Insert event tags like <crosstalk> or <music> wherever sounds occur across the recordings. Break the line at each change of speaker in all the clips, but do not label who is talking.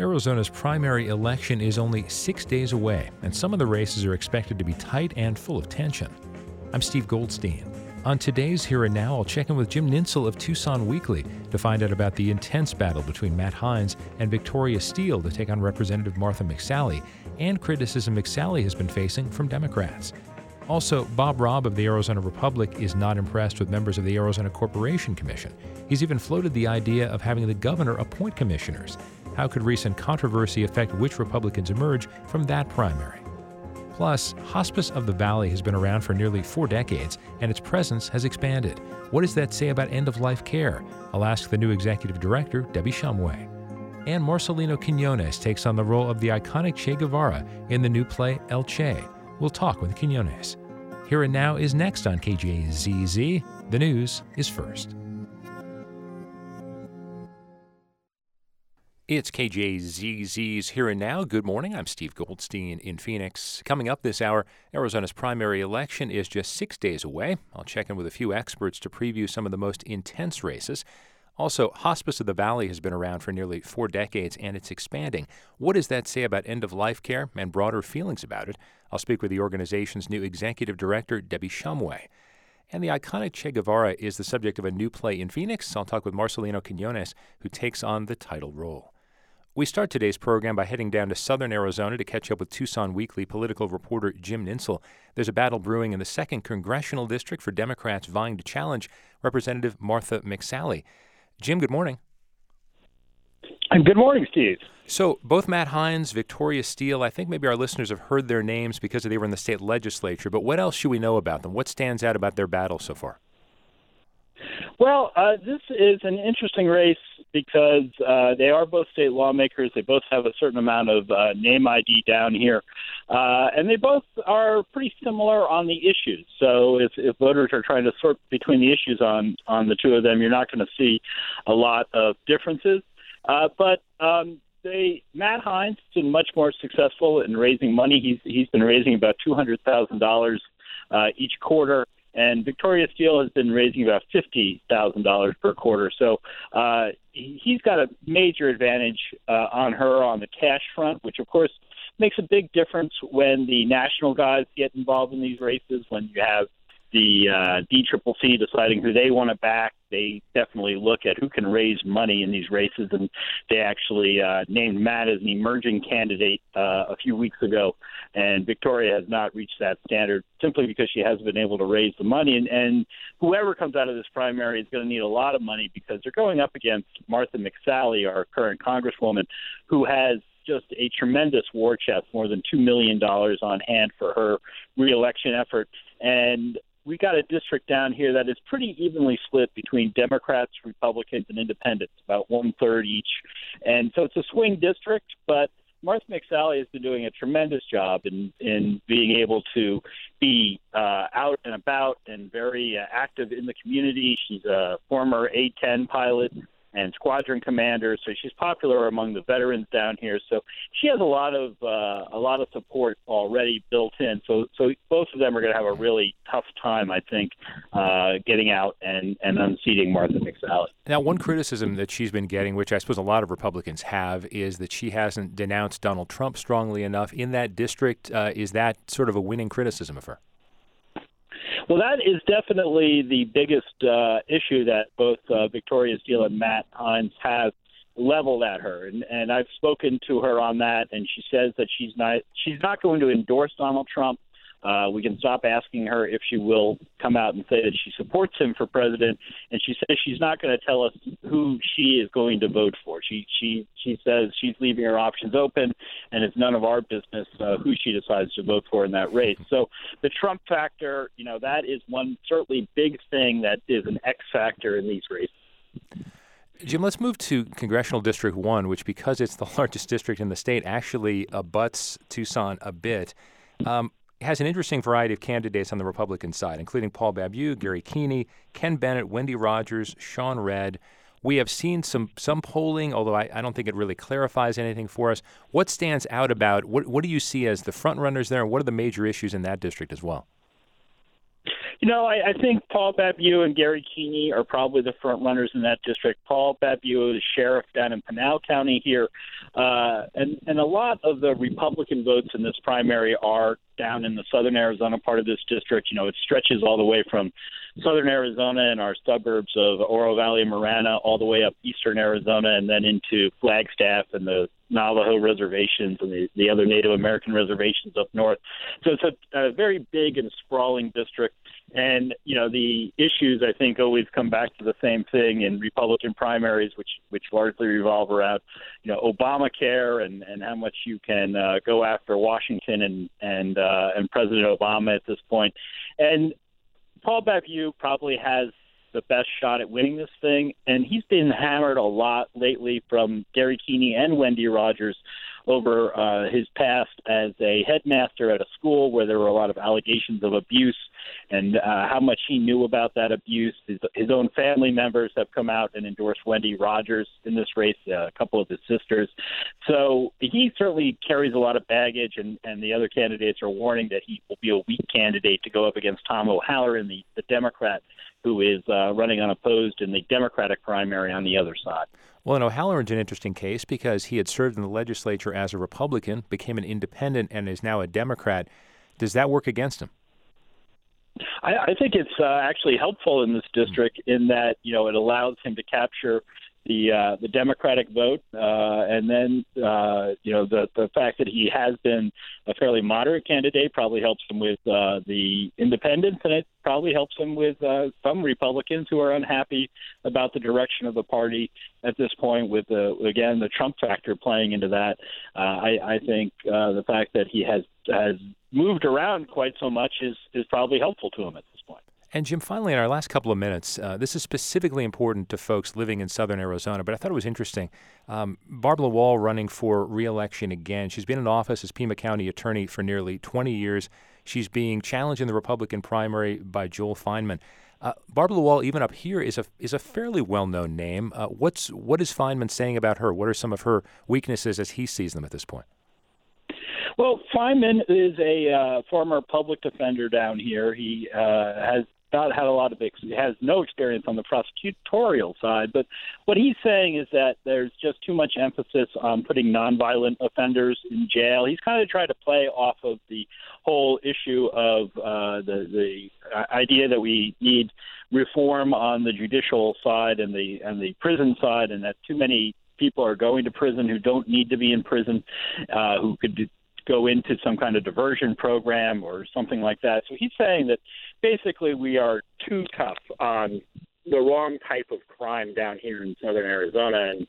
Arizona's primary election is only six days away, and some of the races are expected to be tight and full of tension. I'm Steve Goldstein. On today's Here and Now, I'll check in with Jim Nintzel of Tucson Weekly to find out about the intense battle between Matt Heinz and Victoria Steele to take on Representative Martha McSally and criticism McSally has been facing from Democrats. Also, Bob Robb of the Arizona Republic is not impressed with members of the Arizona Corporation Commission. He's even floated the idea of having the governor appoint commissioners. How could recent controversy affect which Republicans emerge from that primary? Plus, Hospice of the Valley has been around for nearly four decades, and its presence has expanded. What does that say about end of life care? I'll ask the new executive director, Debbie Shumway. And Marcelino Quinones takes on the role of the iconic Che Guevara in the new play El Che. We'll talk with Quinones. Here and Now is next on KJZZ. The news is first. It's KJZZ's Here and Now. Good morning. I'm Steve Goldstein in Phoenix. Coming up this hour, Arizona's primary election is just six days away. I'll check in with a few experts to preview some of the most intense races. Also, Hospice of the Valley has been around for nearly four decades and it's expanding. What does that say about end of life care and broader feelings about it? I'll speak with the organization's new executive director, Debbie Shumway. And the iconic Che Guevara is the subject of a new play in Phoenix. I'll talk with Marcelino Quinones, who takes on the title role. We start today's program by heading down to southern Arizona to catch up with Tucson Weekly political reporter Jim Nintzel. There's a battle brewing in the second congressional district for Democrats vying to challenge Representative Martha McSally. Jim, good morning.
And good morning, Steve.
So, both Matt Heinz, Victoria Steele, I think maybe our listeners have heard their names because they were in the state legislature, but what else should we know about them? What stands out about their battle so far?
Well, uh, this is an interesting race because uh, they are both state lawmakers. They both have a certain amount of uh, name ID down here, uh, and they both are pretty similar on the issues. So, if, if voters are trying to sort between the issues on on the two of them, you're not going to see a lot of differences. Uh, but um, they Matt Heinz has been much more successful in raising money. He's he's been raising about two hundred thousand dollars uh, each quarter and Victoria Steele has been raising about fifty thousand dollars per quarter. So uh, he's got a major advantage uh, on her on the cash front, which of course makes a big difference when the national guys get involved in these races. When you have the uh, DCCC deciding who they want to back, they definitely look at who can raise money in these races, and they actually uh, named Matt as an emerging candidate uh, a few weeks ago, and Victoria has not reached that standard simply because she hasn't been able to raise the money, and, and whoever comes out of this primary is going to need a lot of money because they're going up against Martha McSally, our current congresswoman, who has just a tremendous war chest, more than two million dollars on hand for her reelection effort. And we got a district down here that is pretty evenly split between Democrats, Republicans, and Independents, about one third each. And so it's a swing district, but Martha McSally has been doing a tremendous job in in being able to be uh, out and about and very uh, active in the community. She's a former A-10 pilot and squadron commander, so she's popular among the veterans down here. So she has a lot of uh, a lot of support already built in. So so both of them are going to have a really tough time, I think, uh, getting out and and unseating Martha McSally.
Now, one criticism that she's been getting, which I suppose a lot of Republicans have, is that she hasn't denounced Donald Trump strongly enough in that district. Uh, is that sort of a winning criticism of her?
Well, that is definitely the biggest uh, issue that both uh, Victoria Steele and Matt Heinz have leveled at her, and, and I've spoken to her on that, and she says that she's not she's not going to endorse Donald Trump. Uh, we can stop asking her if she will come out and say that she supports him for president, and she says she's not going to tell us who she is going to vote for. She she she says she's leaving her options open, and it's none of our business uh, who she decides to vote for in that race. So the Trump factor, you know, that is one certainly big thing that is an X factor in these races.
Jim, let's move to Congressional District 1, which, because it's the <laughs> largest district in the state, actually abuts Tucson a bit. Um, has an interesting variety of candidates on the Republican side, including Paul Babeu, Gary Kiehne, Ken Bennett, Wendy Rogers, Shawn Redd. We have seen some some polling, although I, I, don't think it really clarifies anything for us. What stands out about what what do you see as the front runners there, and what are the major issues in that district as well?
You know, I, I think Paul Babeu and Gary Kiehne are probably the front runners in that district. Paul Babeu is sheriff down in Pinal County here. Uh, and and a lot of the Republican votes in this primary are down in the southern Arizona part of this district. You know, it stretches all the way from southern Arizona and our suburbs of Oro Valley and Marana, all the way up eastern Arizona, and then into Flagstaff and the Navajo reservations and the, the other Native American reservations up north. So it's a, a very big and sprawling district. And you know the issues I think always come back to the same thing in Republican primaries, which which largely revolve around you know Obamacare and and how much you can uh, go after Washington and and uh, and President Obama at this point. And Paul Babeu probably has the best shot at winning this thing, and he's been hammered a lot lately from Gary Kiehne and Wendy Rogers over uh, his past as a headmaster at a school where there were a lot of allegations of abuse and uh, how much he knew about that abuse. His, his own family members have come out and endorsed Wendy Rogers in this race, uh, a couple of his sisters. So he certainly carries a lot of baggage, and, and the other candidates are warning that he will be a weak candidate to go up against Tom O'Halloran, the, the Democrat who is uh, running unopposed in the Democratic primary on the other side.
Well, and O'Halloran's an interesting case because he had served in the legislature as a Republican, became an independent, and is now a Democrat. Does that work against him?
I, I think it's uh, actually helpful in this district in that you know it allows him to capture the uh, the Democratic vote, uh, and then uh, you know the the fact that he has been a fairly moderate candidate probably helps him with uh, the independents, and it probably helps him with uh, some Republicans who are unhappy about the direction of the party at this point. With the again the Trump factor playing into that, uh, I, I think uh, the fact that he has has moved around quite so much is is probably helpful to him at this point.
And Jim, finally, in our last couple of minutes, uh, this is specifically important to folks living in southern Arizona, but I thought it was interesting. Um, Barb LaWall running for reelection again. She's been in office as Pima County attorney for nearly 20 years. She's being challenged in the Republican primary by Joel Feinman. Uh, Barb LaWall, even up here, is a is a fairly well known name. Uh, what's what is Feinman saying about her? What are some of her weaknesses as he sees them at this point?
Well, Feinman is a uh, former public defender down here. He uh, has not had a lot of ex- has no experience on the prosecutorial side, but what he's saying is that there's just too much emphasis on putting nonviolent offenders in jail. He's kind of trying to play off of the whole issue of uh, the the idea that we need reform on the judicial side and the and the prison side, and that too many people are going to prison who don't need to be in prison, uh, who could do, go into some kind of diversion program or something like that. So he's saying that basically we are too tough on the wrong type of crime down here in southern Arizona, and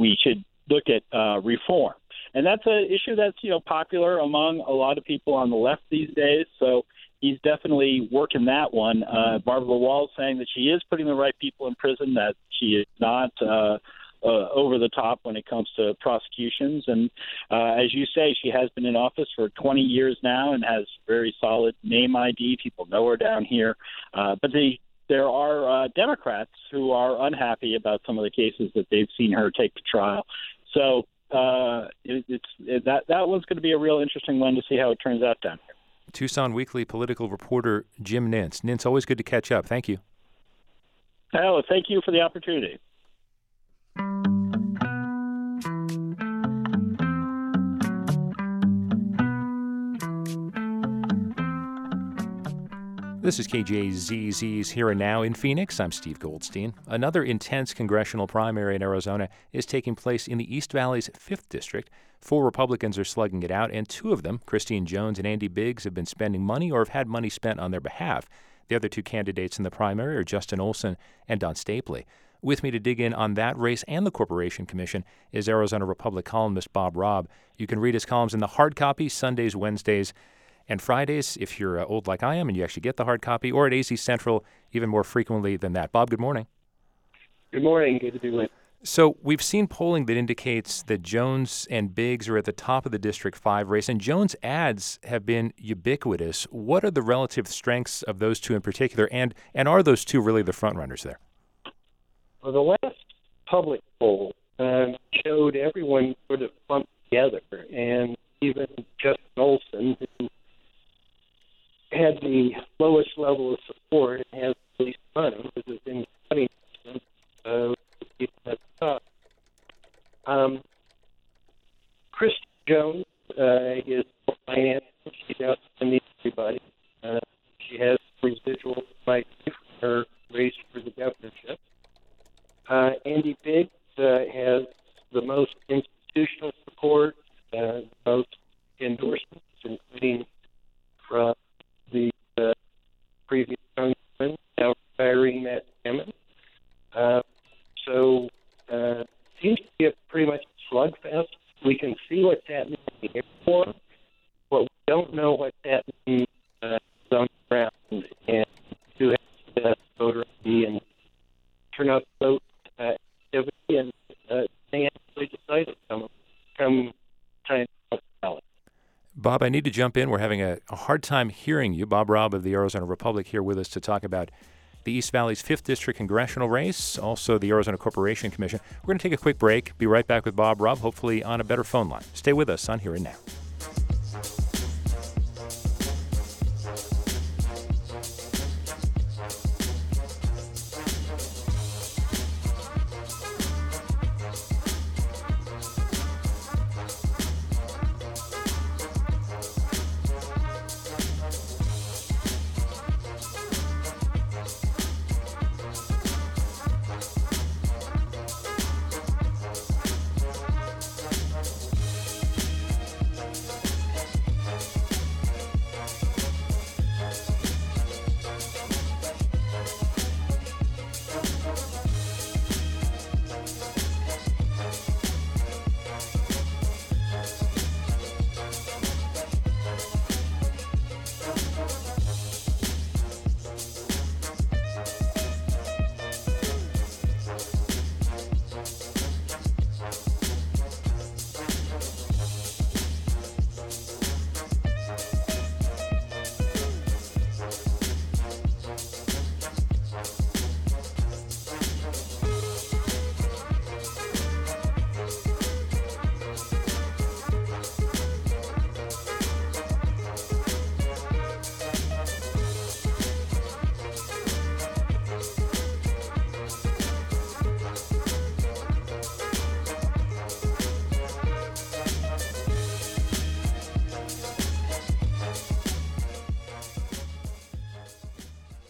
we should look at uh, reform. And that's an issue that's you know popular among a lot of people on the left these days. So he's definitely working that one. Uh, Barb LaWall saying that she is putting the right people in prison, that she is not. Uh, uh, over the top when it comes to prosecutions. And uh, as you say, she has been in office for 20 years now and has very solid name ID. People know her down here. Uh, but the there are uh, Democrats who are unhappy about some of the cases that they've seen her take to trial. So uh, it, it's it, that that one's going to be a real interesting one to see how it turns out down here.
Tucson Weekly political reporter Jim Nintz. Nintz, always good to catch up. Thank you.
Oh, thank you for the opportunity.
This is KJZZ's Here and Now in Phoenix. I'm Steve Goldstein. Another intense congressional primary in Arizona is taking place in the East Valley's 5th District. Four Republicans are slugging it out, and two of them, Christine Jones and Andy Biggs, have been spending money or have had money spent on their behalf. The other two candidates in the primary are Justin Olson and Don Stapley. With me to dig in on that race and the Corporation Commission is Arizona Republic columnist Bob Robb. You can read his columns in the hard copy Sundays, Wednesdays, and Fridays if you're uh, old like I am and you actually get the hard copy, or at AZ Central even more frequently than that. Bob, good morning.
Good morning. Good to be with.
So we've seen polling that indicates that Jones and Biggs are at the top of the District 5 race, and Jones' ads have been ubiquitous. What are the relative strengths of those two in particular, and, and are those two really the frontrunners there?
Well, the last public poll um, showed everyone sort of clumped together, and even Justin Olson, who had the lowest level of support and has the least money because it's in uh, people at the top. Um, Chris Jones uh, is finance. She's out meet everybody. Uh, she has residual might her race for the governorship. Uh, Andy Biggs uh, has the most institutional support, uh, most endorsements, including from the uh, previous congressman, now retiring Matt Salmon. Uh, so uh, seems to be a pretty much slugfest. We can see what's happening in the airport, but we don't know what's happening uh, on the ground and who has the best voter ID and turnout vote uh, activity, and uh, they actually decided come come time ballot.
Bob, I need to jump in. We're having a, a hard time hearing you. Bob Robb of the Arizona Republic here with us to talk about the East Valley's 5th District congressional race, also the Arizona Corporation Commission. We're going to take a quick break. Be right back with Bob Robb, hopefully on a better phone line. Stay with us on Here and Now.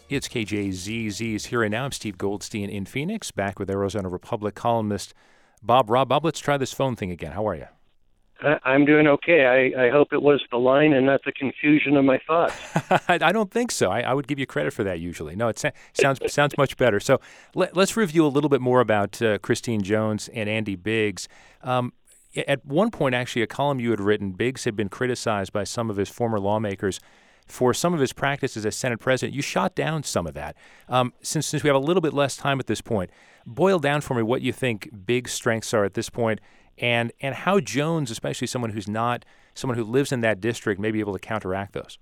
It's KJZZ's Here and Now. I'm Steve Goldstein in Phoenix, back with Arizona Republic columnist Bob Robb. Bob, let's try this phone thing again. How are you?
I'm doing okay. I, I hope it was the line and not the confusion of my thoughts. <laughs>
I don't think so. I, I, would give you credit for that usually. No, it sounds sounds much better. So let, us review a little bit more about uh, Christine Jones and Andy Biggs. Um, at one point, actually, a column you had written, Biggs had been criticized by some of his former lawmakers for some of his practices as Senate president. You shot down some of that. Um, since, since we have a little bit less time at this point, boil down for me what you think Biggs' strengths are at this point and, and how Jones, especially someone who's not someone who lives in that district, may be able to counteract those.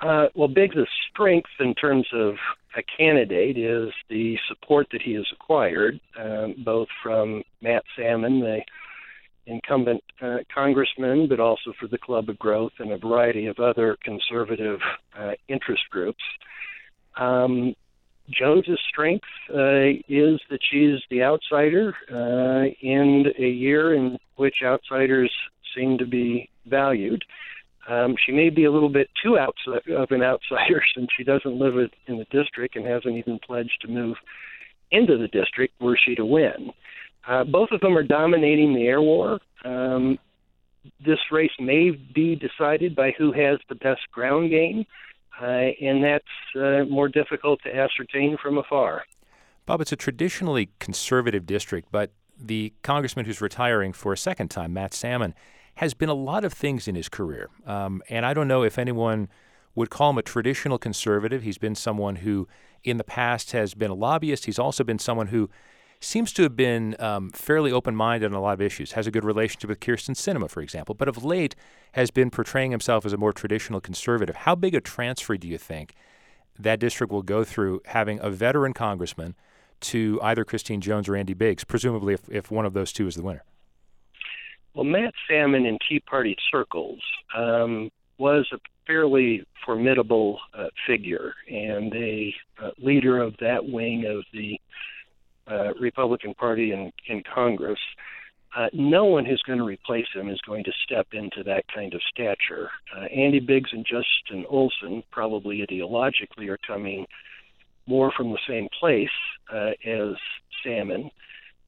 Uh, well, Biggs' strength in terms of a candidate is the support that he has acquired, um, both from Matt Salmon, the incumbent uh, congressman, but also for the Club of Growth and a variety of other conservative uh, interest groups. Um, Jones's strength uh, is that she's the outsider uh, in a year in which outsiders seem to be valued. Um, she may be a little bit too outside of an outsider <laughs> since she doesn't live in the district and hasn't even pledged to move into the district were she to win. Uh, both of them are dominating the air war. Um, this race may be decided by who has the best ground game, uh, and that's uh, more difficult to ascertain from afar.
Bob, it's a traditionally conservative district, but the congressman who's retiring for a second time, Matt Salmon, has been a lot of things in his career. Um, and I don't know if anyone would call him a traditional conservative. He's been someone who, in the past, has been a lobbyist. He's also been someone who seems to have been um, fairly open minded on a lot of issues, has a good relationship with Kyrsten Sinema, for example, but of late has been portraying himself as a more traditional conservative. How big a transfer do you think that district will go through having a veteran congressman to either Christine Jones or Andy Biggs, presumably if, if one of those two is the winner?
Well, Matt Salmon in Tea Party circles um, was a fairly formidable uh, figure and a uh, leader of that wing of the uh, Republican Party in, in Congress. uh, no one who's going to replace him is going to step into that kind of stature. Uh, Andy Biggs and Justin Olson, probably ideologically, are coming more from the same place uh, as Salmon.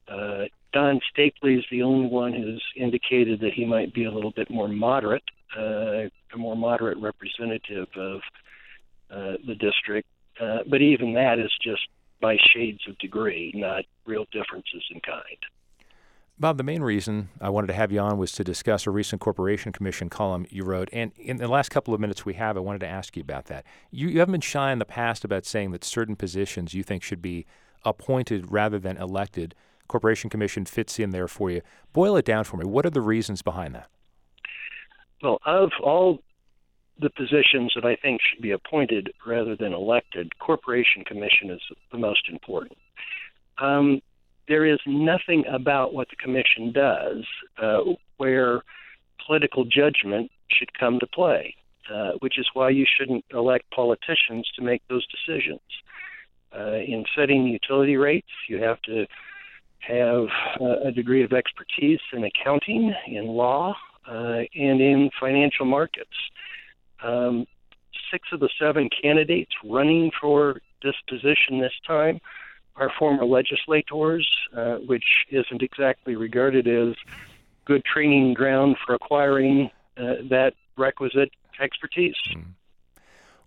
Uh, Don Stapley is the only one who's indicated that he might be a little bit more moderate, uh, a more moderate representative of uh, the district. Uh, but even that is just by shades of degree, not real differences in kind.
Bob, the main reason I wanted to have you on was to discuss a recent Corporation Commission column you wrote. And in the last couple of minutes we have, I wanted to ask you about that. You, you haven't been shy in the past about saying that certain positions you think should be appointed rather than elected. Corporation Commission fits in there for you. Boil it down for me. What are the reasons behind that?
Well, of all the positions that I think should be appointed rather than elected, Corporation Commission is the most important. Um, there is nothing about what the commission does uh, where political judgment should come to play, uh, which is why you shouldn't elect politicians to make those decisions. Uh, in setting utility rates, you have to have a degree of expertise in accounting, in law, uh, and in financial markets. Um, six of the seven candidates running for this position this time are former legislators, uh, which isn't exactly regarded as good training ground for acquiring uh, that requisite expertise. Mm.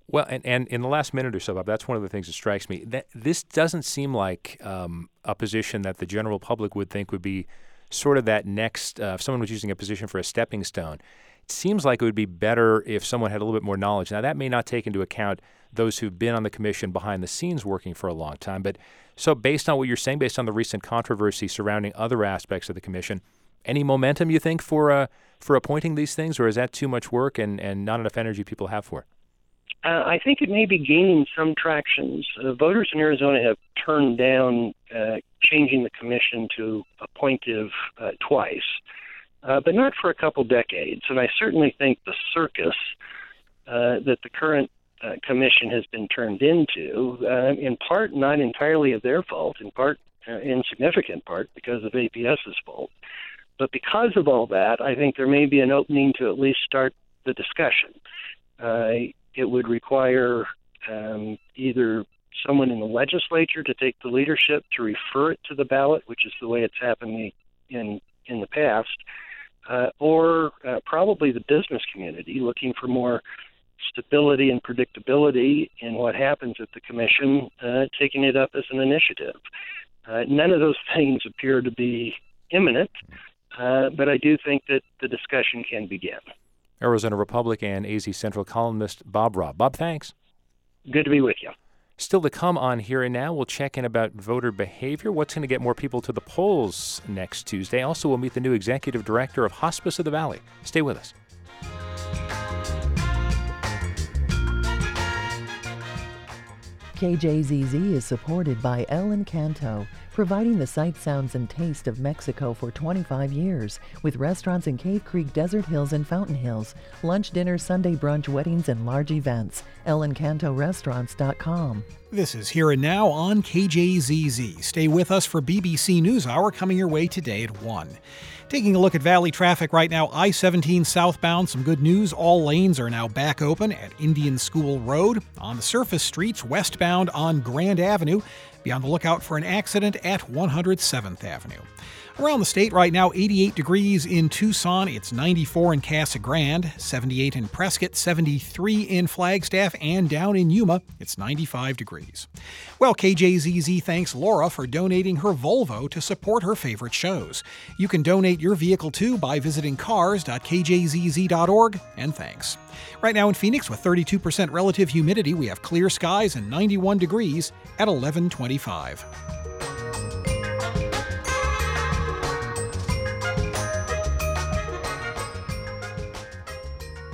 Well, and, and in the last minute or so, Bob, that's one of the things that strikes me. That this doesn't seem like um, a position that the general public would think would be sort of that next. Uh, if someone was using a position for a stepping stone, seems like it would be better if someone had a little bit more knowledge. Now, that may not take into account those who've been on the commission behind the scenes working for a long time, but so, based on what you're saying, based on the recent controversy surrounding other aspects of the commission, any momentum you think for uh, for appointing these things, or is that too much work and, and not enough energy people have for it?
Uh, I think it may be gaining some traction. Uh, voters in Arizona have turned down uh, changing the commission to appointive uh, twice, uh, but not for a couple decades. And I certainly think the circus uh, that the current uh, commission has been turned into, uh, in part not entirely of their fault, in part, uh, in significant part, because of APS's fault. But because of all that, I think there may be an opening to at least start the discussion. Uh, it would require um, either someone in the legislature to take the leadership to refer it to the ballot, which is the way it's happened in in the past, uh, or uh, probably the business community looking for more stability and predictability in what happens at the commission, uh, taking it up as an initiative. Uh, none of those <laughs> things appear to be imminent, uh, but I do think that the discussion can begin.
Arizona Republic and AZ Central columnist Bob Robb. Bob, thanks.
Good to be with you.
Still to come on Here and Now, we'll check in about voter behavior, what's going to get more people to the polls next Tuesday. Also, we'll meet the new executive director of Hospice of the Valley. Stay with us.
KJZZ is supported by El Encanto, providing the sight, sounds, and taste of Mexico for 25 years, with restaurants in Cave Creek, Desert Hills, and Fountain Hills, lunch, dinner, Sunday brunch, weddings, and large events. ElEncantoRestaurants.com.
This is Here and Now on KJZZ. Stay with us for BBC NewsHour coming your way today at 1. Taking a look at Valley traffic right now, I 17 southbound, some good news. All lanes are now back open at Indian School Road. On the surface streets, westbound on Grand Avenue. Be on the lookout for an accident at 107th Avenue. Around the state right now, 88 degrees in Tucson, it's 94 in Casa Grande, 78 in Prescott, 73 in Flagstaff, and down in Yuma, it's 95 degrees. Well, KJZZ thanks Laura for donating her Volvo to support her favorite shows. You can donate your vehicle too by visiting cars.kjzz.org, and thanks. Right now in Phoenix, with 32% relative humidity, we have clear skies and 91 degrees at 1125.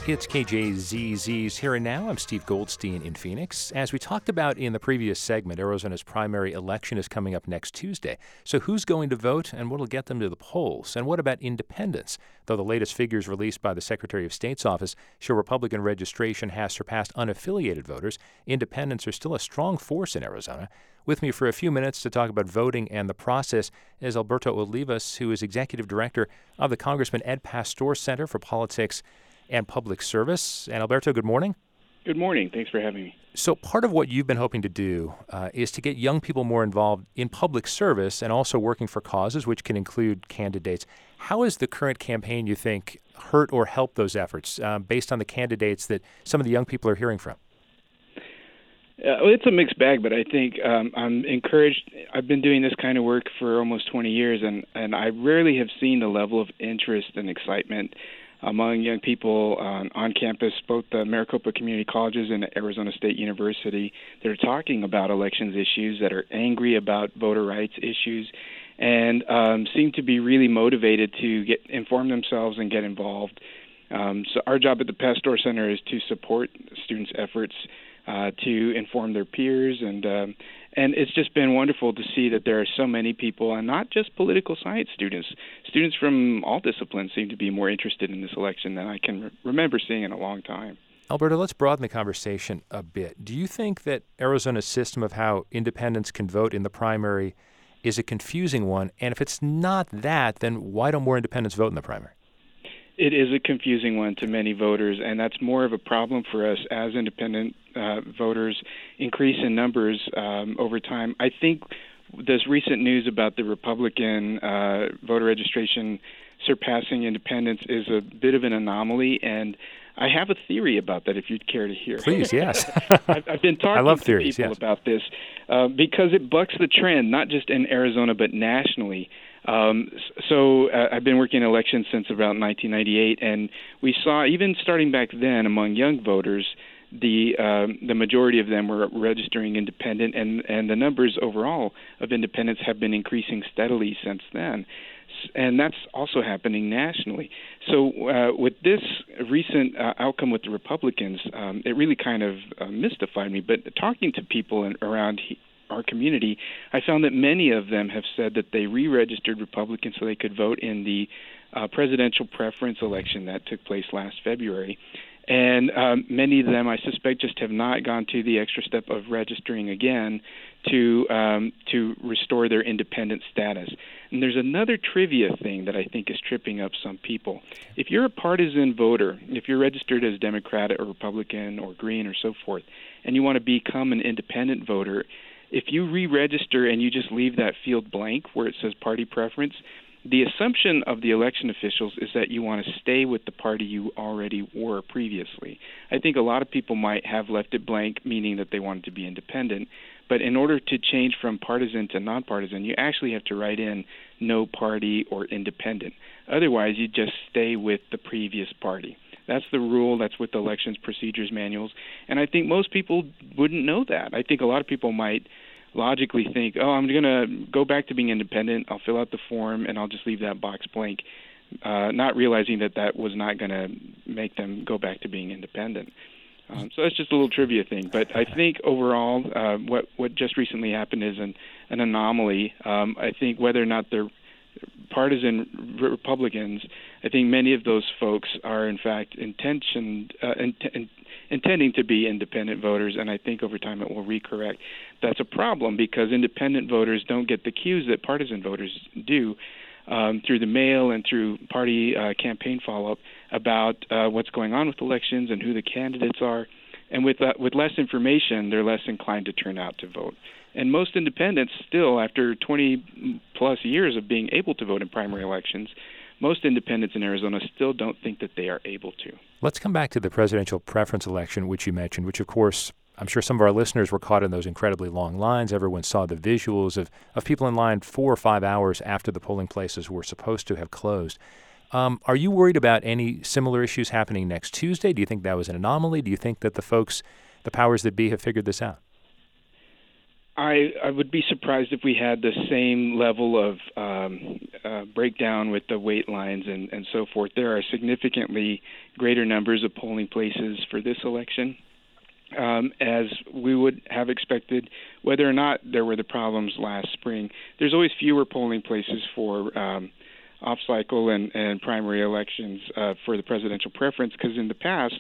It's KJZZ's Here and Now. I'm Steve Goldstein in Phoenix. As we talked about in the previous segment, Arizona's primary election is coming up next Tuesday. So, who's going to vote and what will get them to the polls? And what about independents? Though the latest figures released by the Secretary of State's office show Republican registration has surpassed unaffiliated voters, independents are still a strong force in Arizona. With me for a few minutes to talk about voting and the process is Alberto Olivas, who is Executive Director of the Congressman Ed Pastor Center for Politics and Public Service. And Alberto, good morning.
Good morning. Thanks for having me.
So, part of what you've been hoping to do uh, is to get young people more involved in public service and also working for causes, which can include candidates. How has the current campaign, you think, hurt or helped those efforts um, based on the candidates that some of the young people are hearing from?
Uh, it's a mixed bag, but I think um, I'm encouraged. I've been doing this kind of work for almost 20 years, and, and I rarely have seen the level of interest and excitement among young people on, on campus, both the Maricopa Community Colleges and Arizona State University. They're talking about elections issues, that are angry about voter rights issues, and um, seem to be really motivated to get inform themselves and get involved. Um, so our job at the Pastor Center is to support students' efforts uh, to inform their peers and um, and it's just been wonderful to see that there are so many people, and not just political science students. Students from all disciplines seem to be more interested in this election than I can re- remember seeing in a long time.
Alberto, let's broaden the conversation a bit. Do you think that Arizona's system of how independents can vote in the primary is a confusing one? And if it's not that, then why don't more independents vote in the primary?
it is a confusing one to many voters, and that's more of a problem for us as independent uh, voters increase in numbers um, over time. I think this recent news about the Republican uh, voter registration surpassing independents is a bit of an anomaly, and I have a theory about that. If you'd care to hear,
please, <laughs> yes.
I've, I've, been <laughs> talking
I love
to
theories,
people
yes.
about this uh, because it bucks the trend, not just in Arizona but nationally. Um, so uh, I've been working in elections since about 1998, and we saw even starting back then among young voters, the uh, the majority of them were registering independent, and and the numbers overall of independents have been increasing steadily since then. And that's also happening nationally. So, uh, with this recent uh, outcome with the Republicans, um, it really kind of uh, mystified me. But talking to people in, around he, our community, I found that many of them have said that they re registered Republican so they could vote in the uh, presidential preference election that took place last February. And um, many of them, I suspect, just have not gone to the extra step of registering again to um, to restore their independent status. And there's another trivia thing that I think is tripping up some people. If you're a partisan voter, if you're registered as Democrat or Republican or Green or so forth, and you want to become an independent voter, if you re register and you just leave that field blank where it says party preference, the assumption of the election officials is that you want to stay with the party you already were previously. I think a lot of people might have left it blank, meaning that they wanted to be independent. But in order to change from partisan to nonpartisan, you actually have to write in no party or independent. Otherwise, you just stay with the previous party. That's the rule. That's with the elections procedures manuals. And I think most people wouldn't know that. I think a lot of people might logically think, oh, I'm going to go back to being independent. I'll fill out the form and I'll just leave that box blank, uh, not realizing that that was not going to make them go back to being independent. Um, so that's just a little trivia thing. But I <laughs> think overall, uh, what what just recently happened is an an anomaly. Um, I think whether or not they're partisan Republicans, I think many of those folks are in fact intentioned uh, in, in, intending to be independent voters, and I think over time it will recorrect. That's a problem because independent voters don't get the cues that partisan voters do um, through the mail and through party uh, campaign follow up about uh, what's going on with elections and who the candidates are. And with, uh, with less information, they're less inclined to turn out to vote. And most independents, still, after 20 plus years of being able to vote in primary elections, most independents in Arizona still don't think that they are able to.
Let's come back to the presidential preference election, which you mentioned, which, of course, I'm sure some of our listeners were caught in those incredibly long lines. Everyone saw the visuals of, of people in line four or five hours after the polling places were supposed to have closed. Um, are you worried about any similar issues happening next Tuesday? Do you think that was an anomaly? Do you think that the folks, the powers that be, have figured this out?
I, I would be surprised if we had the same level of um, uh, breakdown with the wait lines and, and so forth. There are significantly greater numbers of polling places for this election um, as we would have expected, whether or not there were the problems last spring. There's always fewer polling places for um, off cycle and, and primary elections uh, for the presidential preference because in the past,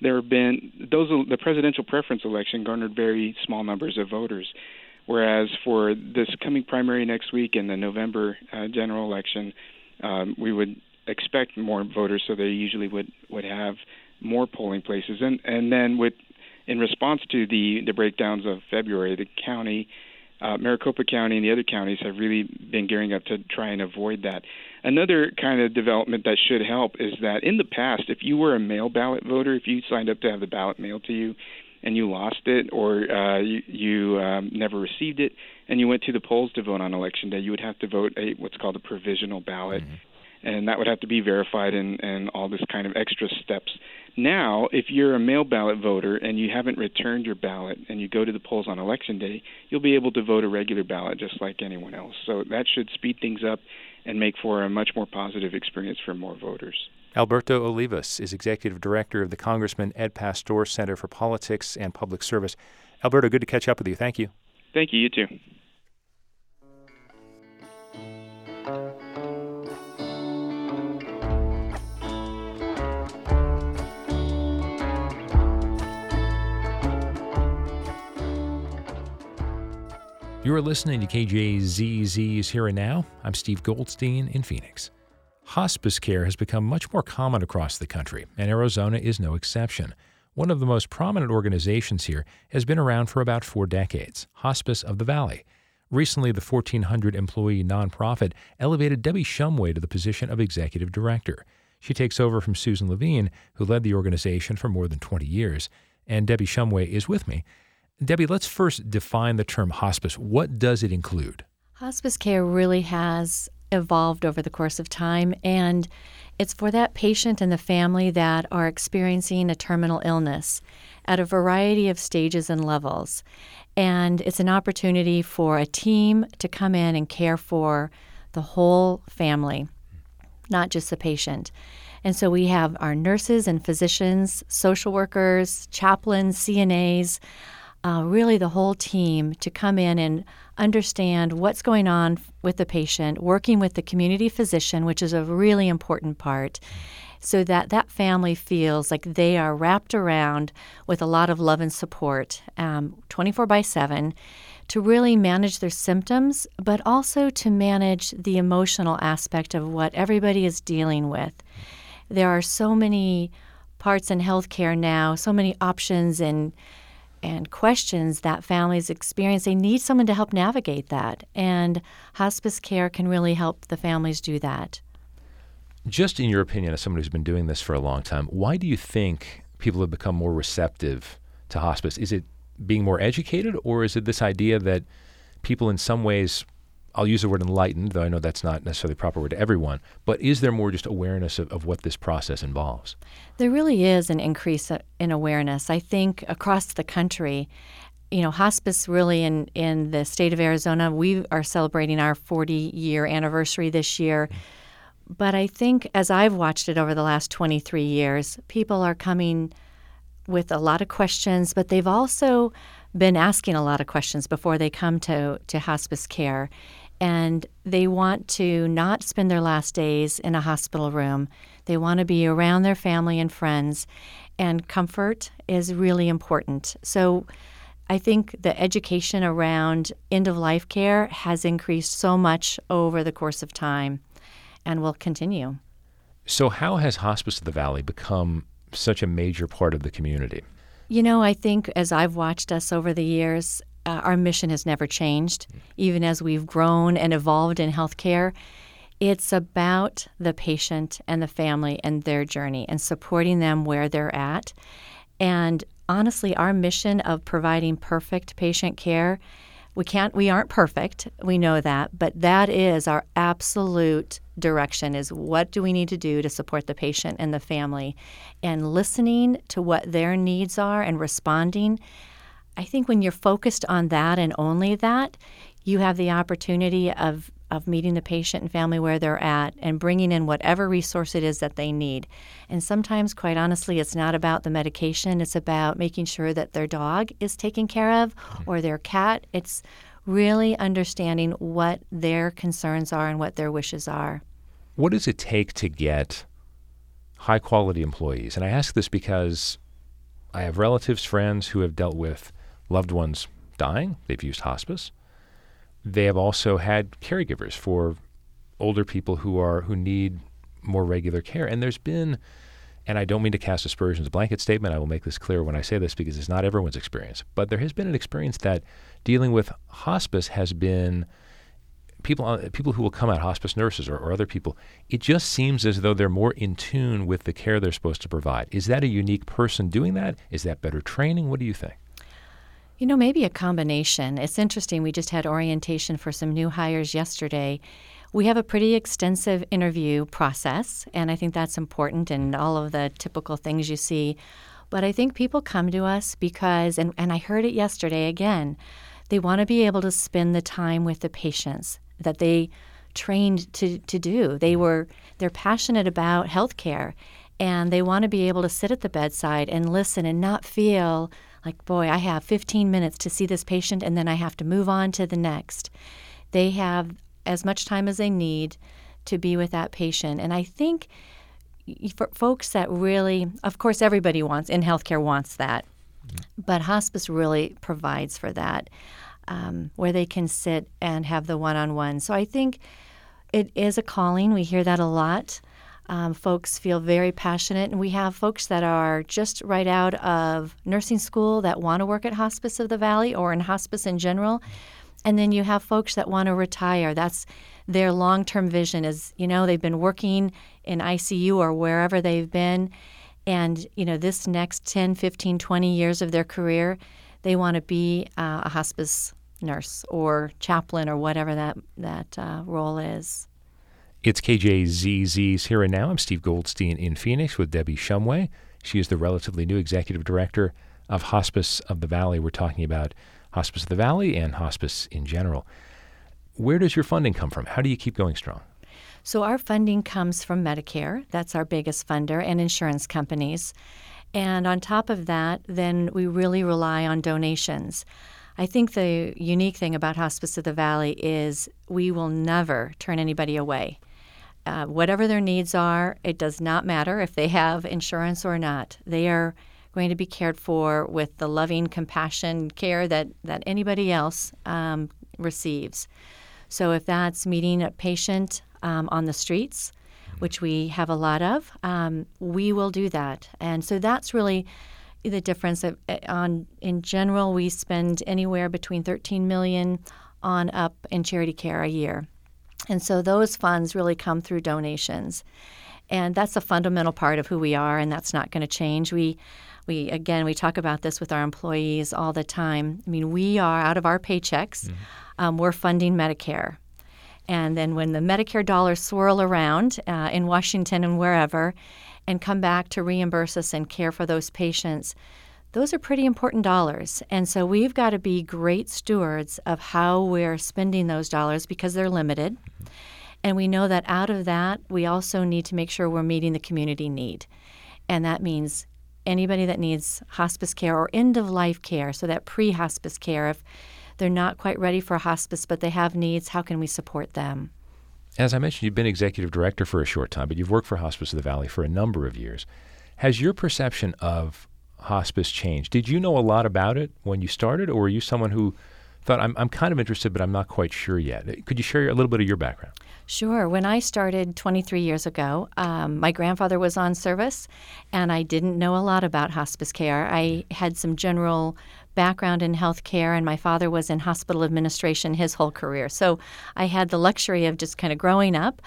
there have been those the presidential preference election garnered very small numbers of voters, whereas for this coming primary next week and the November uh, general election, um, we would expect more voters, so they usually would would have more polling places, and and then with in response to the the breakdowns of February, the county uh, Maricopa County and the other counties have really been gearing up to try and avoid that. Another kind of development that should help is that in the past, if you were a mail ballot voter, if you signed up to have the ballot mailed to you and you lost it or uh, you, you um, never received it and you went to the polls to vote on election day, you would have to vote a what's called a provisional ballot. Mm-hmm and that would have to be verified and, and all this kind of extra steps. Now, if you're a mail ballot voter and you haven't returned your ballot and you go to the polls on election day, you'll be able to vote a regular ballot just like anyone else. So that should speed things up and make for a much more positive experience for more voters.
Alberto Olivas is executive director of the Congressman Ed Pastor Center for Politics and Public Service. Alberto, good to catch up with you. Thank you.
Thank you. You too.
You're listening to KJZZ's Here and Now. I'm Steve Goldstein in Phoenix. Hospice care has become much more common across the country, and Arizona is no exception. One of the most prominent organizations here has been around for about four decades Hospice of the Valley. Recently, the 1,400 employee nonprofit elevated Debbie Shumway to the position of executive director. She takes over from Susan Levine, who led the organization for more than 20 years. And Debbie Shumway is with me. Debbie, let's first define the term hospice. What does it include?
Hospice care really has evolved over the course of time, and it's for that patient and the family that are experiencing a terminal illness at a variety of stages and levels. And it's an opportunity for a team to come in and care for the whole family, not just the patient. And so we have our nurses and physicians, social workers, chaplains, CNAs, uh, really the whole team to come in and understand what's going on with the patient, working with the community physician, which is a really important part, so that that family feels like they are wrapped around with a lot of love and support um, 24 by 7 to really manage their symptoms, but also to manage the emotional aspect of what everybody is dealing with. There are so many parts in healthcare now, so many options and and questions that families experience, they need someone to help navigate that. And hospice care can really help the families do that.
Just in your opinion, as someone who's been doing this for a long time, why do you think people have become more receptive to hospice? Is it being more educated, or is it this idea that people, in some ways, I'll use the word enlightened, though I know that's not necessarily the proper word to everyone, but is there more just awareness of, of what this process involves?
There really is an increase uh, in awareness. I think across the country, you know, hospice really in, in the state of Arizona, we are celebrating our 40 year anniversary this year. Mm-hmm. But I think as I've watched it over the last 23 years, people are coming with a lot of questions, but they've also been asking a lot of questions before they come to, to hospice care and they want to not spend their last days in a hospital room. They want to be around their family and friends, and comfort is really important. So, I think the education around end of life care has increased so much over the course of time and will continue.
So, how has Hospice of the Valley become such a major part of the community?
You know, I think as I've watched us over the years, uh, our mission has never changed, even as we've grown and evolved in healthcare. It's about the patient and the family and their journey and supporting them where they're at. And honestly, our mission of providing perfect patient care, we can't we aren't perfect. We know that, but that is our absolute direction is what do we need to do to support the patient and the family and listening to what their needs are and responding I think when you're focused on that and only that, you have the opportunity of of meeting the patient and family where they're at and bringing in whatever resource it is that they need. And sometimes, quite honestly, it's not about the medication, it's about making sure that their dog is taken care of mm-hmm. or their cat. It's really understanding what their concerns are and what their wishes are.
What does it take to get high quality employees? And I ask this because I have relatives, friends who have dealt with loved ones dying, they've used hospice they have also had caregivers for older people who are who need more regular care. And there's been, and I don't mean to cast aspersions, a blanket statement. I will make this clear when I say this because it's not everyone's experience. But there has been an experience that dealing with hospice has been people uh, people who will come out, hospice nurses or, or other people. It just seems as though they're more in tune with the care they're supposed to provide. Is that a unique person doing that? Is that better training? What do you think?
You know, maybe a combination. It's interesting. We just had orientation for some new hires yesterday. We have a pretty extensive interview process, and I think that's important and all of the typical things you see. But I think people come to us because, and, and I heard it yesterday again, they want to be able to spend the time with the patients that they trained to, to do. They were they're passionate about healthcare and they want to be able to sit at the bedside and listen and not feel like, boy, I have 15 minutes to see this patient and then I have to move on to the next. They have as much time as they need to be with that patient. And I think for folks that really, of course, everybody wants, in healthcare wants that, but hospice really provides for that, um, where they can sit and have the one on one. So I think it is a calling. We hear that a lot. Um, folks feel very passionate, and we have folks that are just right out of nursing school that want to work at Hospice of the Valley or in hospice in general. And then you have folks that want to retire. That's their long term vision is, you know, they've been working in ICU or wherever they've been. And, you know, this next 10, 15, 20 years of their career, they want to be uh, a hospice nurse or chaplain or whatever that, that uh, role is.
It's KJZZ's Here and Now. I'm Steve Goldstein in Phoenix with Debbie Shumway. She is the relatively new executive director of Hospice of the Valley. We're talking about Hospice of the Valley and hospice in general. Where does your funding come from? How do you keep going strong?
So, our funding comes from Medicare, that's our biggest funder, and insurance companies. And on top of that, then we really rely on donations. I think the unique thing about Hospice of the Valley is we will never turn anybody away. Uh, whatever their needs are, it does not matter if they have insurance or not. They are going to be cared for with the loving compassion care that, that anybody else um, receives. So if that's meeting a patient um, on the streets, which we have a lot of, um, we will do that. And so that's really the difference. Of, uh, on in general, we spend anywhere between 13 million on up in charity care a year. And so those funds really come through donations. And that's a fundamental part of who we are, and that's not going to change. We, we again, we talk about this with our employees all the time. I mean, we are out of our paychecks, mm-hmm. um, we're funding Medicare. And then when the Medicare dollars swirl around uh, in Washington and wherever and come back to reimburse us and care for those patients, those are pretty important dollars. And so we've got to be great stewards of how we're spending those dollars because they're limited. And we know that out of that, we also need to make sure we're meeting the community need. And that means anybody that needs hospice care or end of life care, so that pre hospice care, if they're not quite ready for hospice but they have needs, how can we support them?
As I mentioned, you've been executive director for a short time, but you've worked for Hospice of the Valley for a number of years. Has your perception of hospice change. Did you know a lot about it when you started, or were you someone who thought, I'm, I'm kind of interested, but I'm not quite sure yet? Could you share a little bit of your background?
Sure. When I started 23 years ago, um, my grandfather was on service, and I didn't know a lot about hospice care. I had some general background in healthcare, and my father was in hospital administration his whole career. So I had the luxury of just kind of growing up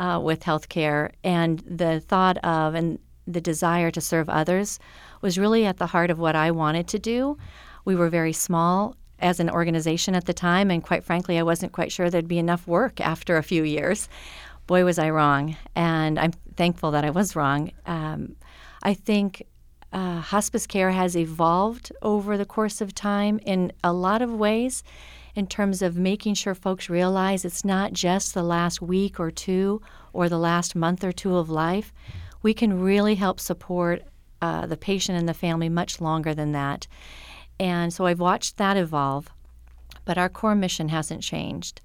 uh, with healthcare, and the thought of and the desire to serve others was really at the heart of what I wanted to do. We were very small as an organization at the time, and quite frankly, I wasn't quite sure there'd be enough work after a few years. Boy, was I wrong, and I'm thankful that I was wrong. Um, I think uh, hospice care has evolved over the course of time in a lot of ways in terms of making sure folks realize it's not just the last week or two or the last month or two of life. We can really help support uh, the patient and the family much longer than that. And so I've watched that evolve, but our core mission hasn't changed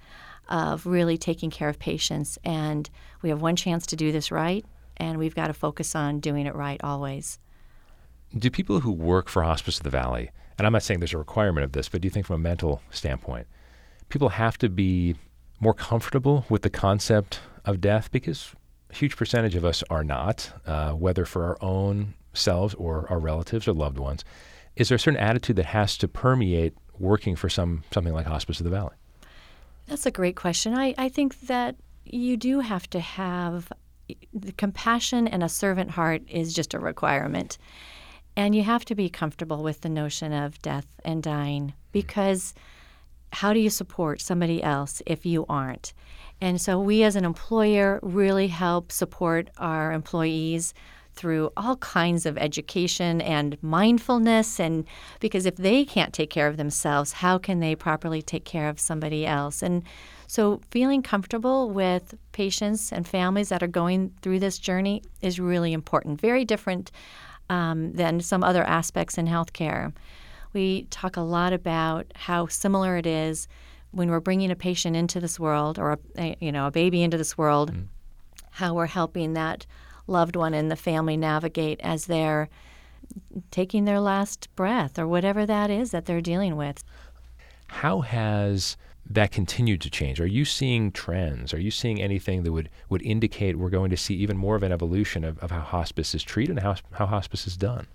of really taking care of patients. And we have one chance to do this right, and we've got to focus on doing it right always.
Do people who work for Hospice of the Valley, and I'm not saying there's a requirement of this, but do you think from a mental standpoint, people have to be more comfortable with the concept of death? Because a huge percentage of us are not, uh, whether for our own selves or our relatives or loved ones. Is there a certain attitude that has to permeate working for some something like Hospice of the Valley?
That's a great question. I, I think that you do have to have the compassion and a servant heart is just a requirement. And you have to be comfortable with the notion of death and dying mm-hmm. because how do you support somebody else if you aren't? And so we as an employer really help support our employees through all kinds of education and mindfulness and because if they can't take care of themselves how can they properly take care of somebody else and so feeling comfortable with patients and families that are going through this journey is really important very different um, than some other aspects in healthcare we talk a lot about how similar it is when we're bringing a patient into this world or a, you know a baby into this world mm. how we're helping that loved one in the family navigate as they're taking their last breath or whatever that is that they're dealing with.
How has that continued to change? Are you seeing trends? Are you seeing anything that would, would indicate we're going to see even more of an evolution of, of how hospice is treated and how, how hospice is done?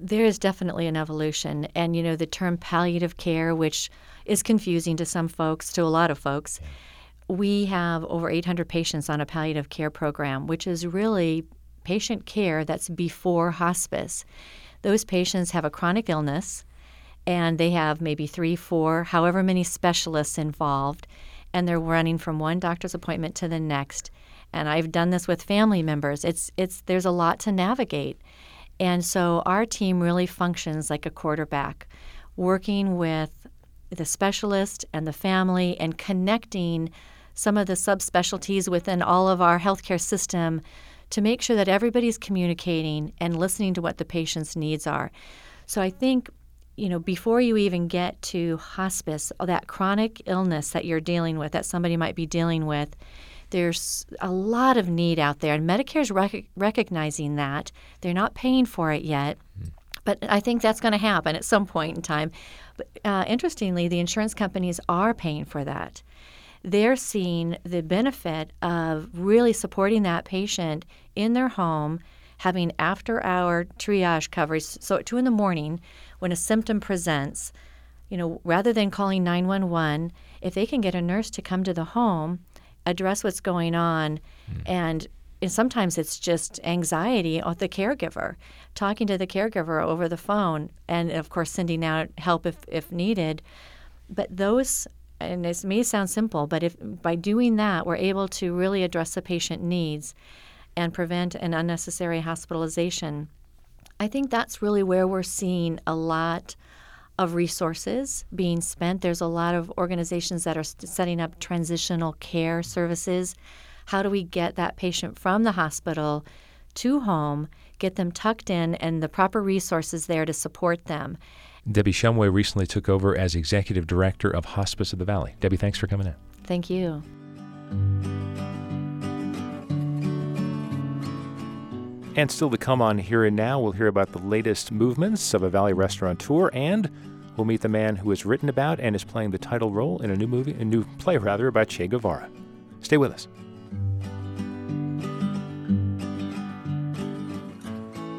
There is definitely an evolution. And, you know, the term palliative care, which is confusing to some folks, to a lot of folks, yeah we have over 800 patients on a palliative care program, which is really patient care that's before hospice. Those patients have a chronic illness and they have maybe three, four, however many specialists involved, and they're running from one doctor's appointment to the next. And I've done this with family members. It's it's there's a lot to navigate. And so our team really functions like a quarterback, working with the specialist and the family and connecting some of the subspecialties within all of our healthcare system to make sure that everybody's communicating and listening to what the patient's needs are. So I think you know, before you even get to hospice, that chronic illness that you're dealing with, that somebody might be dealing with, there's a lot of need out there. And Medicare's rec- recognizing that. They're not paying for it yet. But I think that's going to happen at some point in time. But uh, interestingly, the insurance companies are paying for that they're seeing the benefit of really supporting that patient in their home, having after hour triage coverage. So at two in the morning, when a symptom presents, you know, rather than calling 911, if they can get a nurse to come to the home, address what's going on, mm. and and sometimes it's just anxiety of the caregiver, talking to the caregiver over the phone, and of course sending out help if, if needed. But those and it may sound simple, but if by doing that we're able to really address the patient needs and prevent an unnecessary hospitalization, I think that's really where we're seeing a lot of resources being spent. There's a lot of organizations that are setting up transitional care services. How do we get that patient from the hospital to home, get them tucked in, and the proper resources there to support them?
Debbie Shumway recently took over as Executive Director of Hospice of the Valley. Debbie, thanks for coming in.
Thank you.
And still to come on Here and Now, we'll hear about the latest movements of a Valley restaurateur, and we'll meet the man who has written about and is playing the title role in a new movie, a new play rather, about Che Guevara. Stay with us.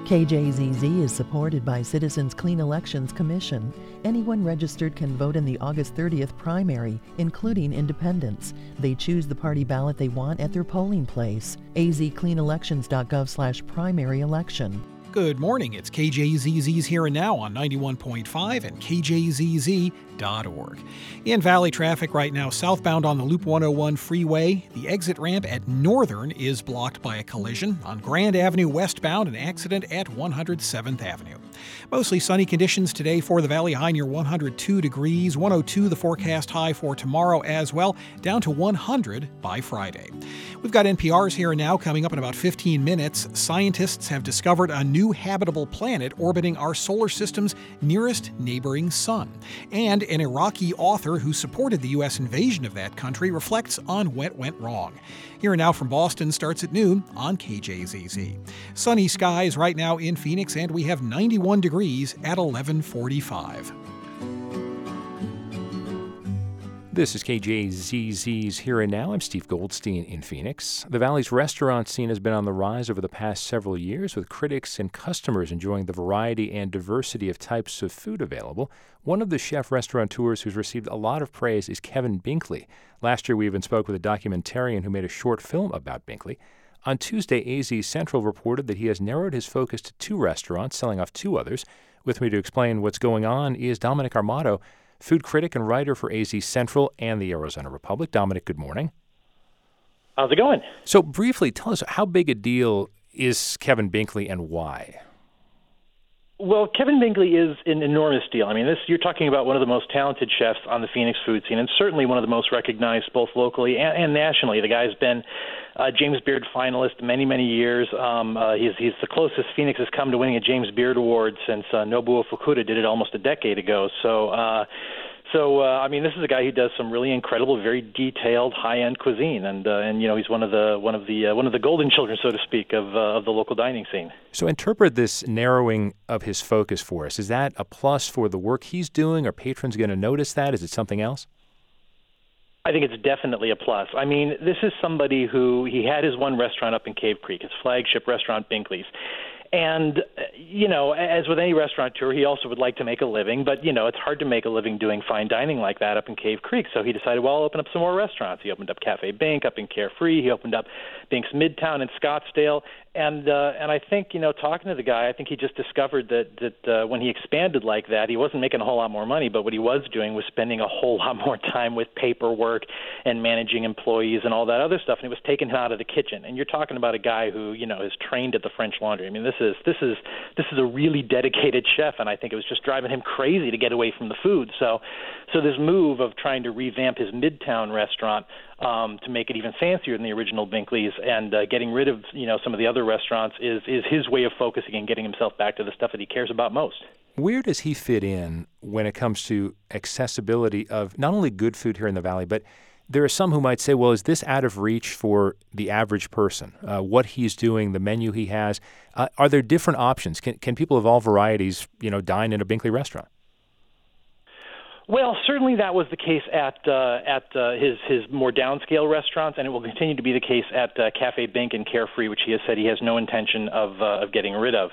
KJZZ is supported by Citizens Clean Elections Commission. Anyone registered can vote in the August 30th primary, including independents. They choose the party ballot they want at their polling place. azcleanelections.gov slash primary election.
Good morning. It's KJZZ's Here and Now on 91.5 and KJZZ.org. In Valley traffic right now, southbound on the Loop 101 freeway, the exit ramp at Northern is blocked by a collision. On Grand Avenue westbound, an accident at 107th Avenue. Mostly sunny conditions today for the Valley high near 102 degrees, 102 the forecast high for tomorrow as well, down to 100 by Friday. We've got NPR's Here Now coming up in about 15 minutes. Scientists have discovered a new habitable planet orbiting our solar system's nearest neighboring sun. And an Iraqi author who supported the U.S. invasion of that country reflects on what went wrong. Here and Now from Boston starts at noon on KJZZ. Sunny skies right now in Phoenix, and we have 91 degrees at 1145.
This is KJZZ's Here and Now. I'm Steve Goldstein in Phoenix. The Valley's restaurant scene has been on the rise over the past several years, with critics and customers enjoying the variety and diversity of types of food available. One of the chef restaurateurs who's received a lot of praise is Kevin Binkley. Last year, we even spoke with a documentarian who made a short film about Binkley. On Tuesday, AZ Central reported that he has narrowed his focus to two restaurants, selling off two others. With me to explain what's going on is Dominic Armato food critic and writer for AZ Central and the Arizona Republic. Dominic, good morning.
How's it going?
So, briefly, tell us how big a deal is Kevin Binkley and why?
Well, Kevin Binkley is an enormous deal. I mean, this you're talking about one of the most talented chefs on the Phoenix food scene, and certainly one of the most recognized both locally and, and nationally. The guy's been a James Beard finalist many, many years. Um, uh, he's he's the closest Phoenix has come to winning a James Beard award since uh, Nobuo Fukuda did it almost a decade ago. So. Uh, so uh, I mean, this is a guy who does some really incredible, very detailed, high-end cuisine, and uh, and you know he's one of the one of the uh, one of the golden children, so to speak, of uh, of the local dining scene.
So interpret this narrowing of his focus for us. Is that a plus for the work he's doing? Are patrons going to notice that? Is it something else?
I think it's definitely a plus. I mean, this is somebody who he had his one restaurant up in Cave Creek, his flagship restaurant, Binkley's and, you know, as with any restaurateur, he also would like to make a living, but, you know, it's hard to make a living doing fine dining like that up in Cave Creek. So he decided, well, I'll open up some more restaurants. He opened up Cafe Bink up in Carefree. He opened up Bink's Midtown in Scottsdale and uh, and I think you know talking to the guy, I think he just discovered that that uh, when he expanded like that, he wasn't making a whole lot more money, but what he was doing was spending a whole <laughs> lot more time with paperwork and managing employees and all that other stuff, and it was taking him out of the kitchen. And you're talking about a guy who you know is trained at the French Laundry. I mean, this is this is this is a really dedicated chef, and I think it was just driving him crazy to get away from the food. So so this move of trying to revamp his Midtown restaurant um, to make it even fancier than the original Binkley's, and uh, getting rid of you know some of the other restaurants is is his way of focusing and getting himself back to the stuff that he cares about most.
Where does he fit in when it comes to accessibility of not only good food here in the valley, but there are some who might say, well, is this out of reach for the average person? Uh, what he's doing, the menu he has, uh, are there different options? Can, can people of all varieties, you know, dine in a Binkley restaurant?
Well, certainly that was the case at uh, at uh, his his more downscale restaurants, and it will continue to be the case at uh, Cafe Bink and Carefree, which he has said he has no intention of uh, of getting rid of.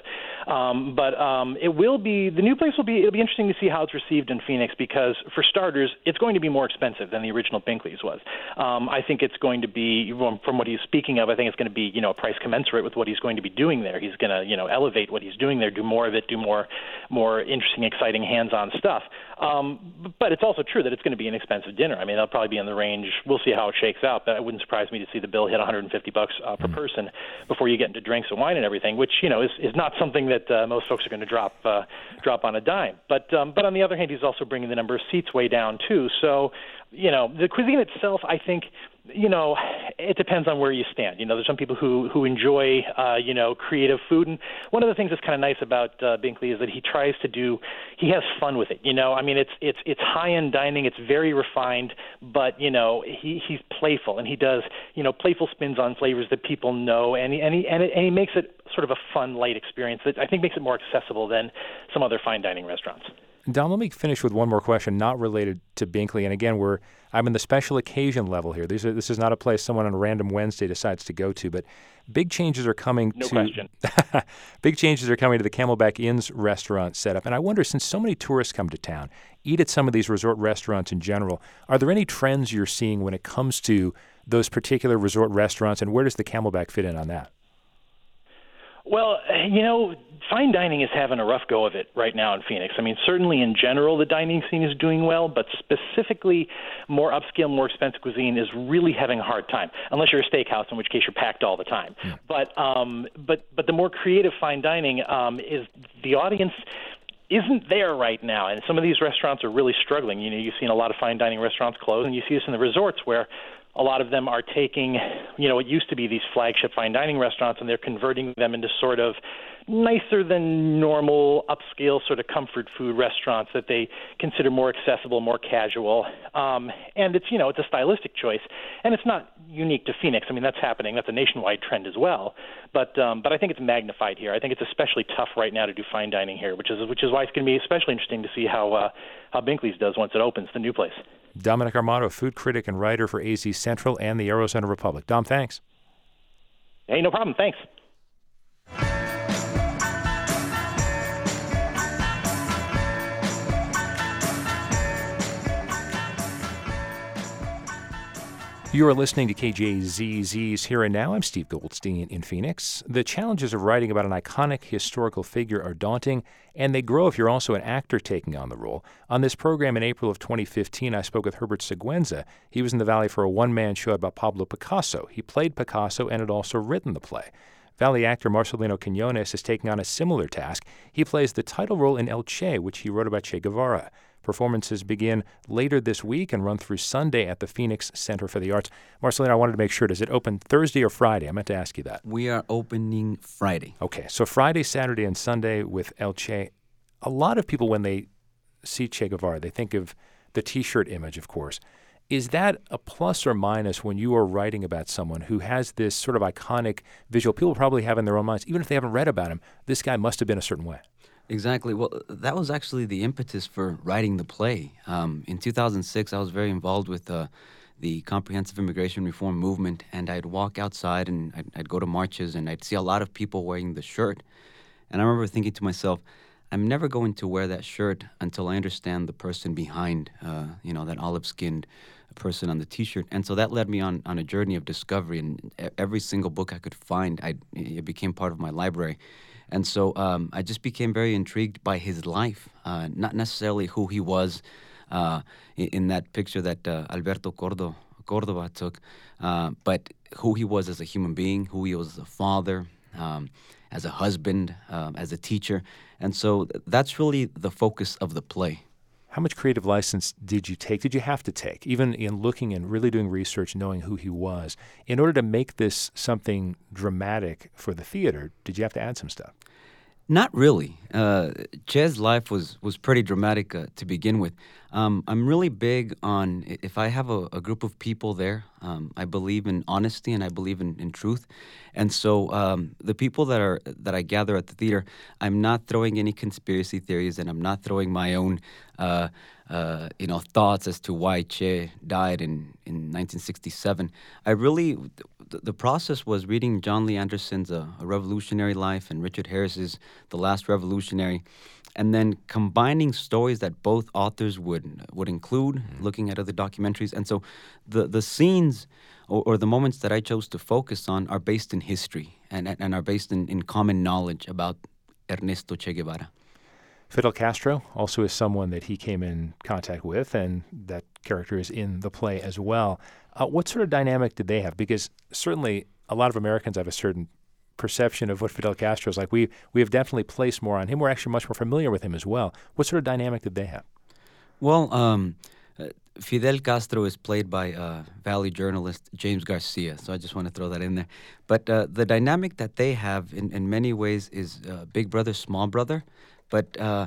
Um, but um, it will be the new place will be it'll be interesting to see how it's received in Phoenix because for starters, it's going to be more expensive than the original Binkley's was. Um, I think it's going to be from what he's speaking of. I think it's going to be you know a price commensurate with what he's going to be doing there. He's going to you know elevate what he's doing there, do more of it, do more more interesting, exciting, hands-on stuff. Um, but it's also true that it's going to be an expensive dinner. I mean, it'll probably be in the range. We'll see how it shakes out, but it wouldn't surprise me to see the bill hit 150 bucks uh, per mm. person before you get into drinks and wine and everything, which you know is is not something that uh, most folks are going to drop uh, drop on a dime. But um, but on the other hand, he's also bringing the number of seats way down too. So you know, the cuisine itself, I think you know, it depends on where you stand. You know, there's some people who who enjoy, uh, you know, creative food, and one of the things that's kind of nice about uh, Binkley is that he tries to do, he has fun with it. You know, I mean, it's it's it's high end dining, it's very refined, but you know, he he's playful and he does, you know, playful spins on flavors that people know, and he, and he and, it, and he makes it sort of a fun, light experience that I think makes it more accessible than some other fine dining restaurants.
Dom, let me finish with one more question, not related to Binkley. And again, we're I'm in the special occasion level here. These are, this is not a place someone on a random Wednesday decides to go to, but big changes are coming
no
to
question. <laughs>
big changes are coming to the Camelback Inn's restaurant setup. And I wonder, since so many tourists come to town, eat at some of these resort restaurants in general, are there any trends you're seeing when it comes to those particular resort restaurants, and where does the Camelback fit in on that?
Well, you know, fine dining is having a rough go of it right now in Phoenix. I mean, certainly in general, the dining scene is doing well, but specifically, more upscale, more expensive cuisine is really having a hard time. Unless you're a steakhouse, in which case you're packed all the time. Yeah. But um, but but the more creative fine dining um, is the audience isn't there right now, and some of these restaurants are really struggling. You know, you've seen a lot of fine dining restaurants close, and you see this in the resorts where a lot of them are taking, you know, what used to be these flagship fine dining restaurants, and they're converting them into sort of nicer than normal upscale sort of comfort food restaurants that they consider more accessible, more casual. Um, and it's you know it's a stylistic choice, and it's not unique to Phoenix. I mean that's happening. That's a nationwide trend as well. But um, but I think it's magnified here. I think it's especially tough right now to do fine dining here, which is which is why it's going to be especially interesting to see how uh, how Binkley's does once it opens the new place.
Dominic Armato, food critic and writer for AZ Central and the Arizona Republic. Dom, thanks.
Hey, no problem. Thanks.
You are listening to KJZZ's Here and Now. I'm Steve Goldstein in Phoenix. The challenges of writing about an iconic historical figure are daunting, and they grow if you're also an actor taking on the role. On this program in April of 2015, I spoke with Herbert Siguenza. He was in the Valley for a one man show about Pablo Picasso. He played Picasso and had also written the play. Valley actor Marcelino Quinones is taking on a similar task. He plays the title role in El Che, which he wrote about Che Guevara. Performances begin later this week and run through Sunday at the Phoenix Center for the Arts. Marcelino, I wanted to make sure, does it open Thursday or Friday? I meant to ask you that.
We are opening Friday.
Okay, so Friday, Saturday, and Sunday with El Che. A lot of people, when they see Che Guevara, they think of the t shirt image, of course. Is that a plus or minus when you are writing about someone who has this sort of iconic visual? People probably have in their own minds, even if they haven't read about him, this guy must have been a certain way.
Exactly. Well, that was actually the impetus for writing the play. Um, in 2006, I was very involved with uh, the comprehensive immigration reform movement, and I'd walk outside and I'd, I'd, go to marches, and I'd see a lot of people wearing the shirt. And I remember thinking to myself, I'm never going to wear that shirt until I understand the person behind, uh, you know, that olive-skinned person on the T-shirt. And so that led me on on a journey of discovery. And every single book I could find, I it became part of my library. And so um, I just became very intrigued by his life, uh, not necessarily who he was uh, in, that picture that uh, Alberto Cordo, Cordova took, uh, but who he was as a human being, who he was as a father, um, as a husband, um, as a teacher. And so that's really the focus of the play.
How much creative license did you take? Did you have to take, even in looking and really doing research, knowing who he was, in order to make this something dramatic for the theater? Did you have to add some stuff?
Not really. Uh, Che's life was was pretty dramatic uh, to begin with. Um, I'm really big on if I have a, a group of people there, um, I believe in honesty and I believe in, in truth, and so um, the people that are that I gather at the theater, I'm not throwing any conspiracy theories and I'm not throwing my own. Uh, uh, you know thoughts as to why Che died in, in 1967. I really the, process was reading Jon Lee Anderson's uh, A Revolutionary Life and Richard Harris's The Last Revolutionary, and then combining stories that both authors would would include, mm-hmm. looking at other documentaries, and so the the scenes. Or, or, the moments that I chose to focus on are based in history and, and are based in, in common knowledge about Ernesto Che Guevara.
Fidel Castro also is someone that he came in contact with, and that character is in the play as well. Uh, what sort of dynamic did they have? Because certainly a lot of Americans have a certain perception of what Fidel Castro is like. We we have definitely placed more on him. We're actually much more familiar with him as well. What sort of dynamic did they have?
Well, um, uh, Fidel Castro is played by uh, Valley journalist James Garcia, so I just want to throw that in there. But uh, the dynamic that they have, in, in many ways, is uh, big brother, small brother. But uh,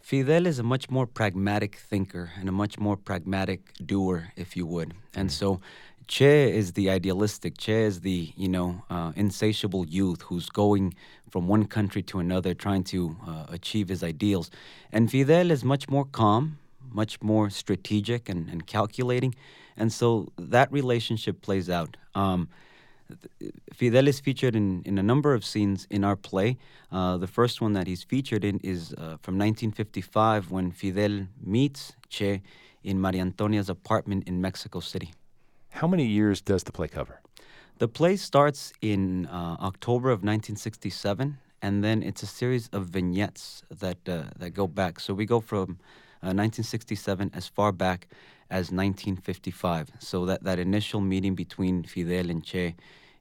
Fidel is a much more pragmatic thinker and a much more pragmatic doer, if you would. And mm. so Che is the idealistic. Che is the you know uh, insatiable youth who's going from one country to another, trying to uh, achieve his ideals. And Fidel is much more calm, much more strategic and, and calculating. And so that relationship plays out. Um, Fidel is featured in, in a number of scenes in our play. Uh, the first one that he's featured in is uh, from 1955 when Fidel meets Che in Maria Antonia's apartment in Mexico City.
How many years does the play cover?
The play starts in uh, October of 1967 and then it's a series of vignettes that uh, that go back. So we go from 1967 as far back as 1955. So that, that initial meeting between Fidel and Che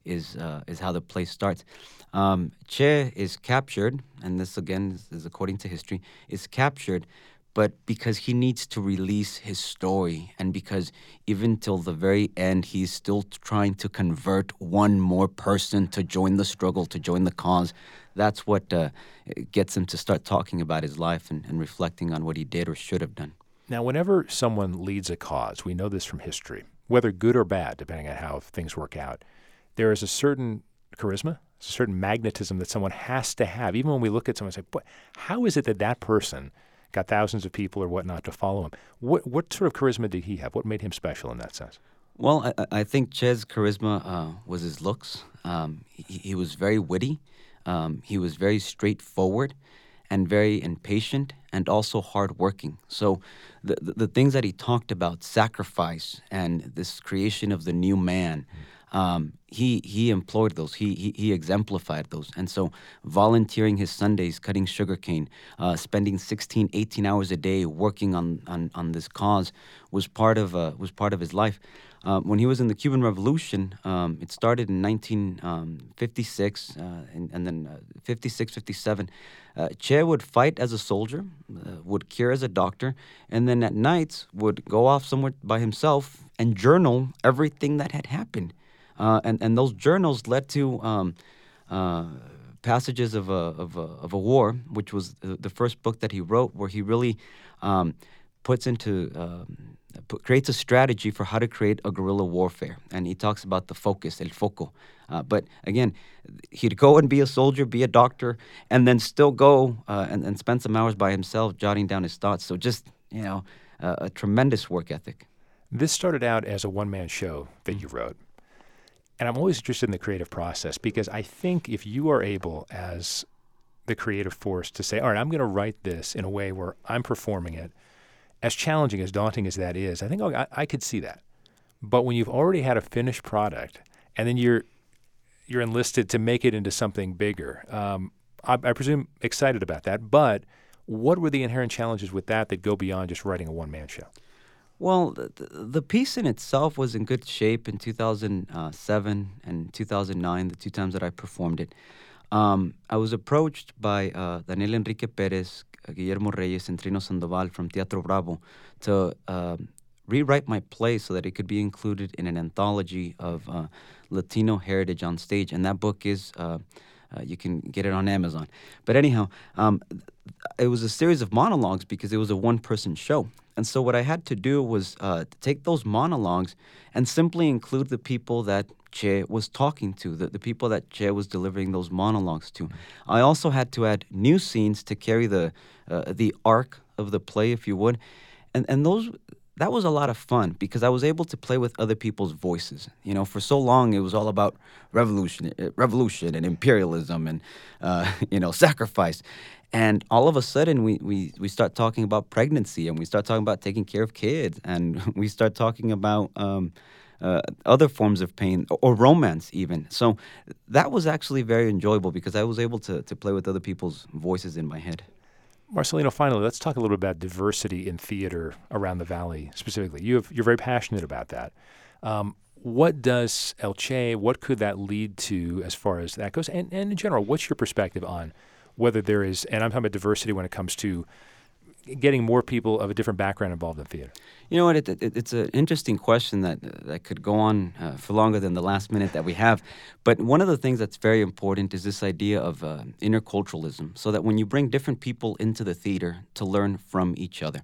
is uh, is how the play starts. Um, che is captured, and this again is, is according to history, is captured but because he needs to release his story and because even till the very end he's still trying to convert one more person to join the struggle to join the cause that's what uh, gets him to start talking about his life and, and reflecting on what he did or should have done
now whenever someone leads a cause we know this from history whether good or bad depending on how things work out there is a certain charisma a certain magnetism that someone has to have even when we look at someone and say how is it that that person got thousands of people or whatnot to follow him. What what sort of charisma did he have? What made him special in that sense?
Well, I, I think Che's charisma uh, was his looks. Um, he, he, was very witty. Um, he was very straightforward and very impatient and also hardworking. So the, the, the things that he talked about, sacrifice and this creation of the new man, mm um, he he employed those. He, he, he exemplified those. And so, volunteering his Sundays, cutting sugarcane, uh, spending 16, 18 hours a day working on, on, on this cause was part of uh, was part of his life. Uh, when he was in the Cuban Revolution, um, it started in 1956 um, uh, and, and, then uh, 56, 57. Uh, che would fight as a soldier, would cure as a doctor, and then at nights would go off somewhere by himself and journal everything that had happened. Uh, and, and those journals led to um, uh, passages of a, of, a, of a war, which was the first book that he wrote, where he really um, puts into um, put, creates a strategy for how to create a guerrilla warfare, and he talks about the focus, el foco. Uh, but again, he'd go and be a soldier, be a doctor, and then still go uh, and, and spend some hours by himself, jotting down his thoughts. So just you know, uh, a tremendous work ethic.
This started out as a one-man show that you wrote. And I'm always interested in the creative process because I think if you are able, as the creative force, to say, all right, I'm going to write this in a way where I'm performing it, as challenging, as daunting as that is, I think I, I could see that. But when you've already had a finished product and then you're you're enlisted to make it into something bigger, um, I, I presume excited about that. But what were the inherent challenges with that that go beyond just writing a one man show?
Well, the, the piece in itself was in good shape in 2007 and 2009, the two times that I performed it. Um, I was approached by uh, Daniel Enrique Perez, Guillermo Reyes, and Trino Sandoval from Teatro Bravo to uh, rewrite my play so that it could be included in an anthology of uh, Latino heritage on stage. And that book is, uh, you can get it on Amazon. But anyhow, um, it was a series of monologues because it was a one person show. And so what I had to do was uh, take those monologues and simply include the people that Che was talking to, the, the people that Che was delivering those monologues to. I also had to add new scenes to carry the uh, the arc of the play, if you would, and and those that was a lot of fun because I was able to play with other people's voices. You know, for so long it was all about revolution, uh, revolution and imperialism and uh, <laughs> you know sacrifice, and all of a sudden, we, we, we start talking about pregnancy and we start talking about taking care of kids and <laughs> we start talking about um, uh, other forms of pain or romance, even. So that was actually very enjoyable because I was able to, to play with other people's voices in my head.
Marcelino, finally, let's talk a little bit about diversity in theater around the valley specifically. You have, you're very passionate about that. Um, what does El Che, what could that lead to as far as that goes? And, and in general, what's your perspective on whether there is, and I'm talking about diversity when it comes to getting more people of a different background involved in theater?
You know what? It, it, it's an interesting question that that could go on uh, for longer than the last minute that we have. But one of the things that's very important is this idea of uh, interculturalism, so that when you bring different people into the theater to learn from each other,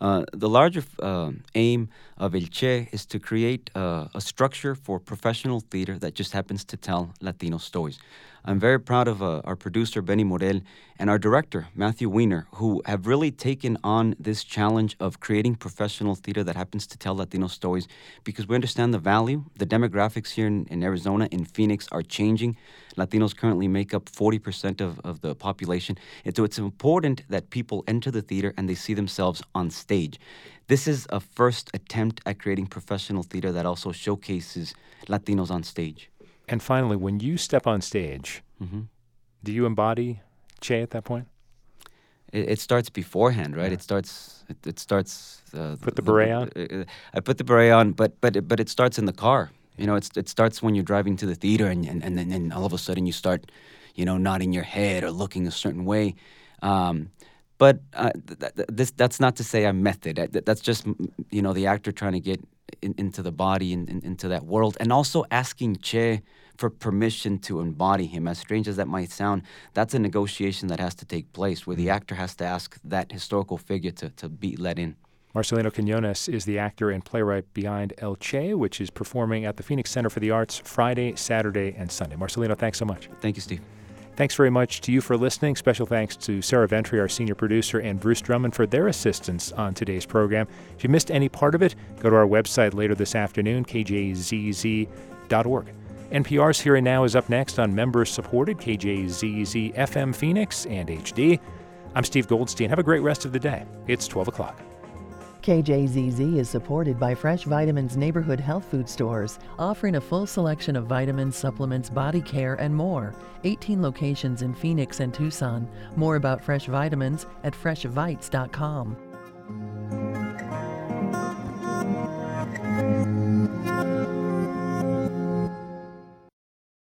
uh, the larger uh, aim of El Che is to create uh, a structure for professional theater that just happens to tell Latino stories. I'm very proud of uh, our producer, Benny Morel, and our director, Matthew Weiner, who have really taken on this challenge of creating professional theater that happens to tell Latino stories because we understand the value. The demographics here in, in Arizona, in Phoenix, are changing. Latinos currently make up 40% of, of the population. And so it's important that people enter the theater and they see themselves on stage. This is a first attempt at creating professional theater that also showcases Latinos on stage.
And finally, when you step on stage, mm-hmm. Do you embody Che at that point?
It, it starts beforehand, right? It starts. It, it starts. Uh,
Put the beret on?
uh, I put the beret on, but but it, but it starts in the car. You know, it's it starts when you're driving to the theater, and and and then and all of a sudden you start, you know, nodding your head or looking a certain way. Um, but uh, th- th- this that's not to say I'm method. I, th- that's just you know the actor trying to get in, into the body and in, into that world, and also asking Che for permission to embody him. As strange as that might sound, that's a negotiation that has to take place where the mm-hmm. actor has to ask that historical figure to, to be let in.
Marcelino Quinones is the actor and playwright behind El Che, which is performing at the Phoenix Center for the Arts Friday, Saturday, and Sunday. Marcelino, thanks so much.
Thank you, Steve.
Thanks very much to you for listening. Special thanks to Sarah Ventre, our senior producer, and Bruce Drummond for their assistance on today's program. If you missed any part of it, go to our website later this afternoon, kjzz.org. NPR's Here and Now is up next on member supported KJZZ FM Phoenix and HD. I'm Steve Goldstein. Have a great rest of the day. It's 12 o'clock.
KJZZ is supported by Fresh Vitamins Neighborhood Health Food Stores, offering a full selection of vitamins, supplements, body care, and more. 18 locations in Phoenix and Tucson. More about Fresh Vitamins at freshvites.com.